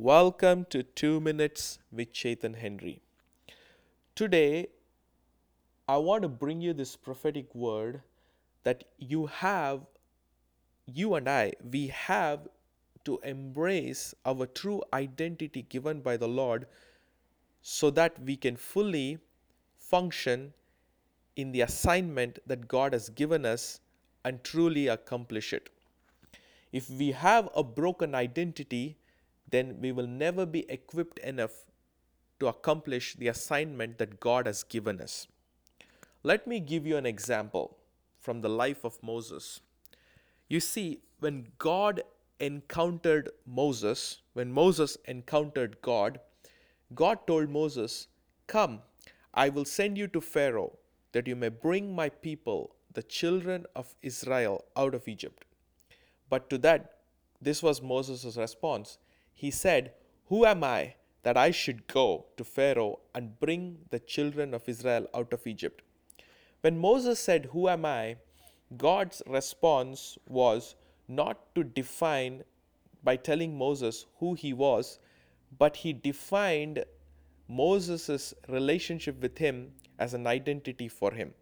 Welcome to 2 Minutes with Chetan Henry. Today, I want to bring you this prophetic word that you have, you and I, we have to embrace our true identity given by the Lord so that we can fully function in the assignment that God has given us and truly accomplish it. If we have a broken identity, then we will never be equipped enough to accomplish the assignment that God has given us. Let me give you an example from the life of Moses. You see, when God encountered Moses, when Moses encountered God, God told Moses, Come, I will send you to Pharaoh, that you may bring my people, the children of Israel, out of Egypt. But to that, this was Moses' response he said, Who am I that I should go to Pharaoh and bring the children of Israel out of Egypt? When Moses said, Who am I? God's response was not to define by telling Moses who he was, but he defined Moses' relationship with him as an identity for him.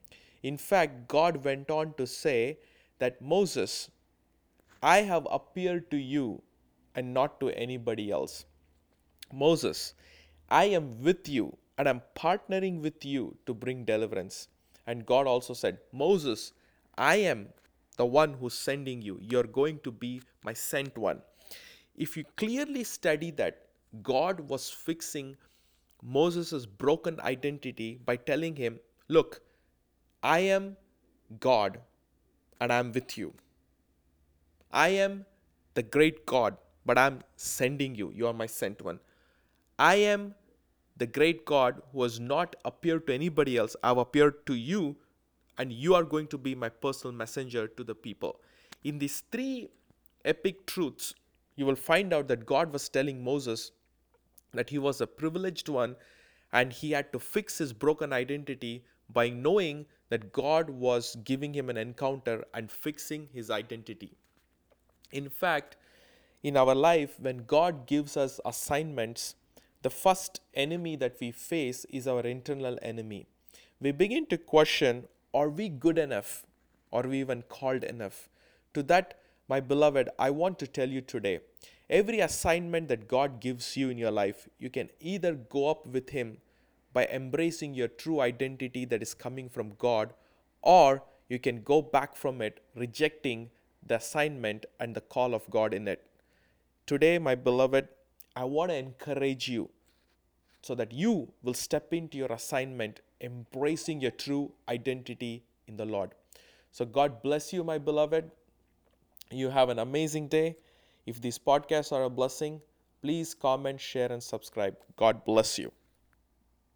In fact, God went on to say that Moses, I have appeared to you and not to anybody else. Moses, I am with you and I'm partnering with you to bring deliverance. And God also said, Moses, I am the one who's sending you. You're going to be my sent one. If you clearly study that, God was fixing Moses' broken identity by telling him, Look, I am God and I'm with you. I am the great God but I'm sending you. You are my sent one. I am the great God who has not appeared to anybody else. I've appeared to you, and you are going to be my personal messenger to the people. In these three epic truths, you will find out that God was telling Moses that he was a privileged one and he had to fix his broken identity by knowing that God was giving him an encounter and fixing his identity. In fact, in our life, when God gives us assignments, the first enemy that we face is our internal enemy. We begin to question are we good enough? Are we even called enough? To that, my beloved, I want to tell you today every assignment that God gives you in your life, you can either go up with Him by embracing your true identity that is coming from God, or you can go back from it, rejecting the assignment and the call of God in it. Today, my beloved, I want to encourage you so that you will step into your assignment, embracing your true identity in the Lord. So, God bless you, my beloved. You have an amazing day. If these podcasts are a blessing, please comment, share, and subscribe. God bless you.